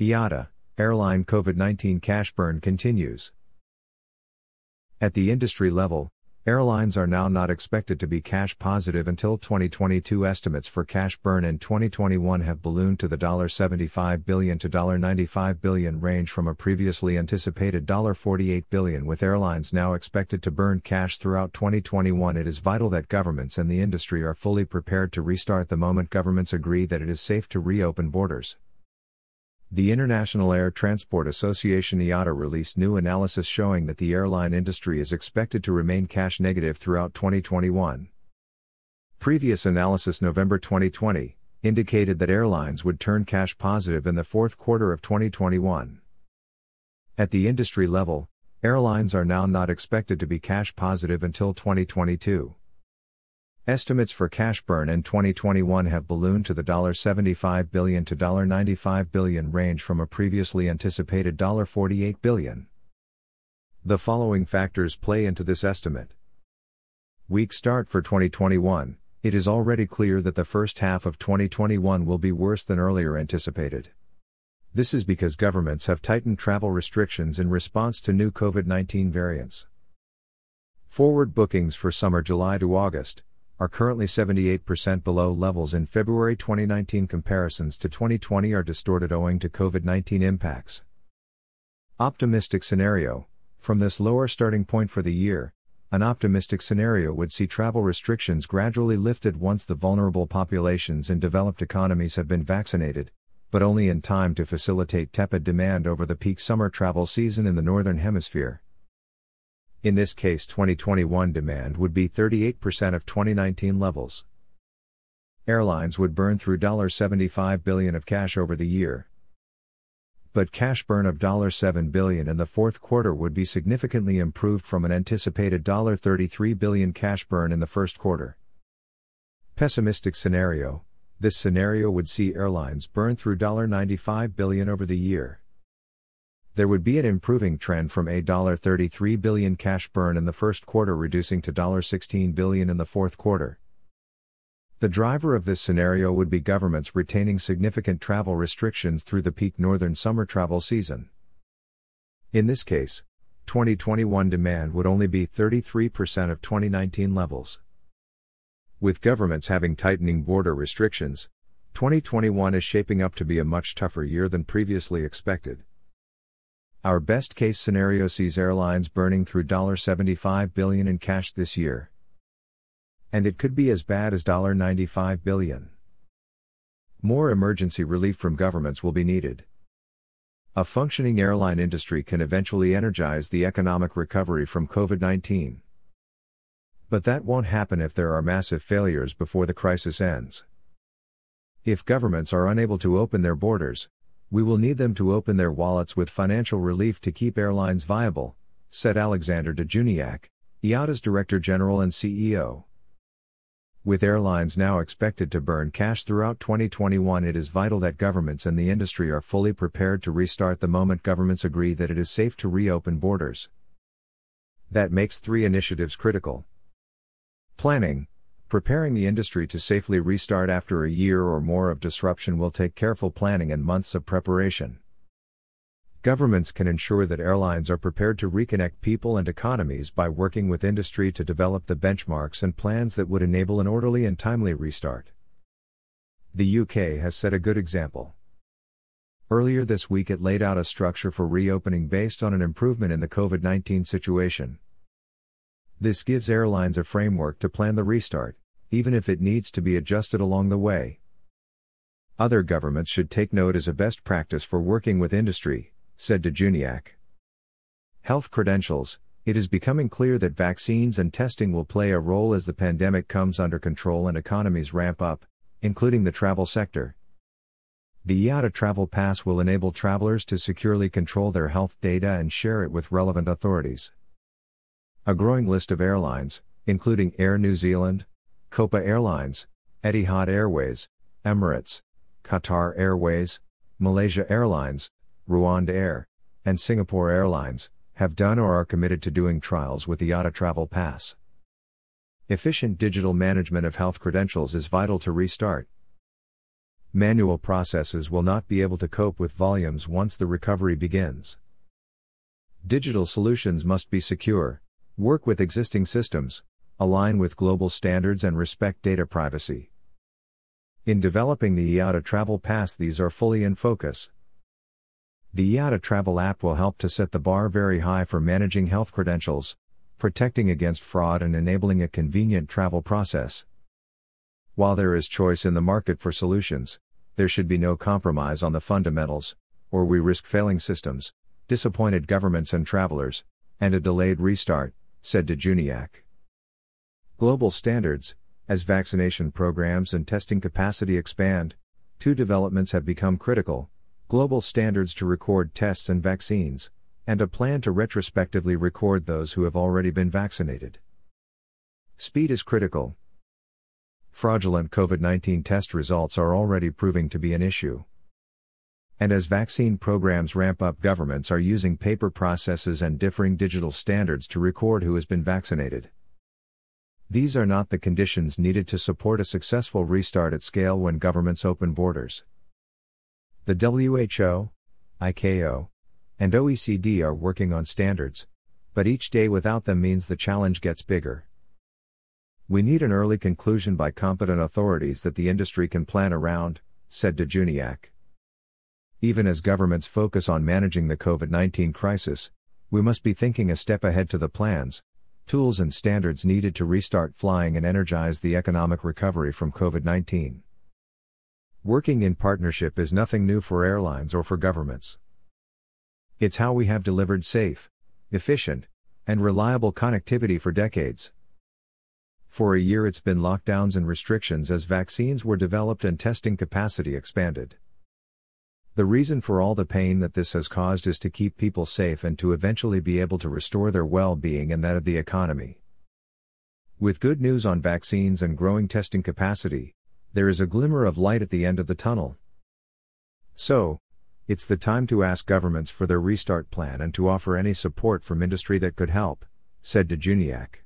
IATA, airline COVID 19 cash burn continues. At the industry level, airlines are now not expected to be cash positive until 2022. Estimates for cash burn in 2021 have ballooned to the $75 billion to $95 billion range from a previously anticipated $48 billion. With airlines now expected to burn cash throughout 2021, it is vital that governments and the industry are fully prepared to restart the moment governments agree that it is safe to reopen borders. The International Air Transport Association IATA released new analysis showing that the airline industry is expected to remain cash negative throughout 2021. Previous analysis November 2020 indicated that airlines would turn cash positive in the fourth quarter of 2021. At the industry level, airlines are now not expected to be cash positive until 2022. Estimates for cash burn in 2021 have ballooned to the $75 billion to $95 billion range from a previously anticipated $48 billion. The following factors play into this estimate. Weak start for 2021. It is already clear that the first half of 2021 will be worse than earlier anticipated. This is because governments have tightened travel restrictions in response to new COVID 19 variants. Forward bookings for summer July to August, are currently 78% below levels in February 2019. Comparisons to 2020 are distorted owing to COVID 19 impacts. Optimistic scenario From this lower starting point for the year, an optimistic scenario would see travel restrictions gradually lifted once the vulnerable populations in developed economies have been vaccinated, but only in time to facilitate tepid demand over the peak summer travel season in the Northern Hemisphere. In this case 2021 demand would be 38% of 2019 levels. Airlines would burn through 75 billion of cash over the year. But cash burn of 7 billion in the fourth quarter would be significantly improved from an anticipated 33 billion cash burn in the first quarter. Pessimistic scenario This scenario would see airlines burn through 95 billion over the year there would be an improving trend from a $33 billion cash burn in the first quarter reducing to $16 billion in the fourth quarter. The driver of this scenario would be governments retaining significant travel restrictions through the peak northern summer travel season. In this case, 2021 demand would only be 33% of 2019 levels. With governments having tightening border restrictions, 2021 is shaping up to be a much tougher year than previously expected. Our best case scenario sees airlines burning through $75 billion in cash this year. And it could be as bad as $95 billion. More emergency relief from governments will be needed. A functioning airline industry can eventually energize the economic recovery from COVID 19. But that won't happen if there are massive failures before the crisis ends. If governments are unable to open their borders, we will need them to open their wallets with financial relief to keep airlines viable, said Alexandre de Juniac, IATA's Director General and CEO. With airlines now expected to burn cash throughout 2021, it is vital that governments and the industry are fully prepared to restart the moment governments agree that it is safe to reopen borders. That makes three initiatives critical. Planning, Preparing the industry to safely restart after a year or more of disruption will take careful planning and months of preparation. Governments can ensure that airlines are prepared to reconnect people and economies by working with industry to develop the benchmarks and plans that would enable an orderly and timely restart. The UK has set a good example. Earlier this week, it laid out a structure for reopening based on an improvement in the COVID 19 situation. This gives airlines a framework to plan the restart, even if it needs to be adjusted along the way. Other governments should take note as a best practice for working with industry, said de Juniac. Health credentials It is becoming clear that vaccines and testing will play a role as the pandemic comes under control and economies ramp up, including the travel sector. The IATA Travel Pass will enable travelers to securely control their health data and share it with relevant authorities. A growing list of airlines, including Air New Zealand, Copa Airlines, Etihad Airways, Emirates, Qatar Airways, Malaysia Airlines, RwandAir, and Singapore Airlines, have done or are committed to doing trials with the IATA Travel Pass. Efficient digital management of health credentials is vital to restart. Manual processes will not be able to cope with volumes once the recovery begins. Digital solutions must be secure, work with existing systems, align with global standards, and respect data privacy. In developing the IATA Travel Pass, these are fully in focus. The IATA Travel app will help to set the bar very high for managing health credentials, protecting against fraud, and enabling a convenient travel process. While there is choice in the market for solutions, there should be no compromise on the fundamentals, or we risk failing systems, disappointed governments and travelers, and a delayed restart, said de Juniac. Global standards, as vaccination programs and testing capacity expand, two developments have become critical global standards to record tests and vaccines, and a plan to retrospectively record those who have already been vaccinated. Speed is critical, fraudulent COVID 19 test results are already proving to be an issue. And as vaccine programs ramp up, governments are using paper processes and differing digital standards to record who has been vaccinated. These are not the conditions needed to support a successful restart at scale when governments open borders. The WHO, ICAO, and OECD are working on standards, but each day without them means the challenge gets bigger. We need an early conclusion by competent authorities that the industry can plan around, said de Juniac. Even as governments focus on managing the COVID 19 crisis, we must be thinking a step ahead to the plans, tools, and standards needed to restart flying and energize the economic recovery from COVID 19. Working in partnership is nothing new for airlines or for governments. It's how we have delivered safe, efficient, and reliable connectivity for decades. For a year it's been lockdowns and restrictions as vaccines were developed and testing capacity expanded. The reason for all the pain that this has caused is to keep people safe and to eventually be able to restore their well being and that of the economy. With good news on vaccines and growing testing capacity, there is a glimmer of light at the end of the tunnel. So, it's the time to ask governments for their restart plan and to offer any support from industry that could help, said de Juniac.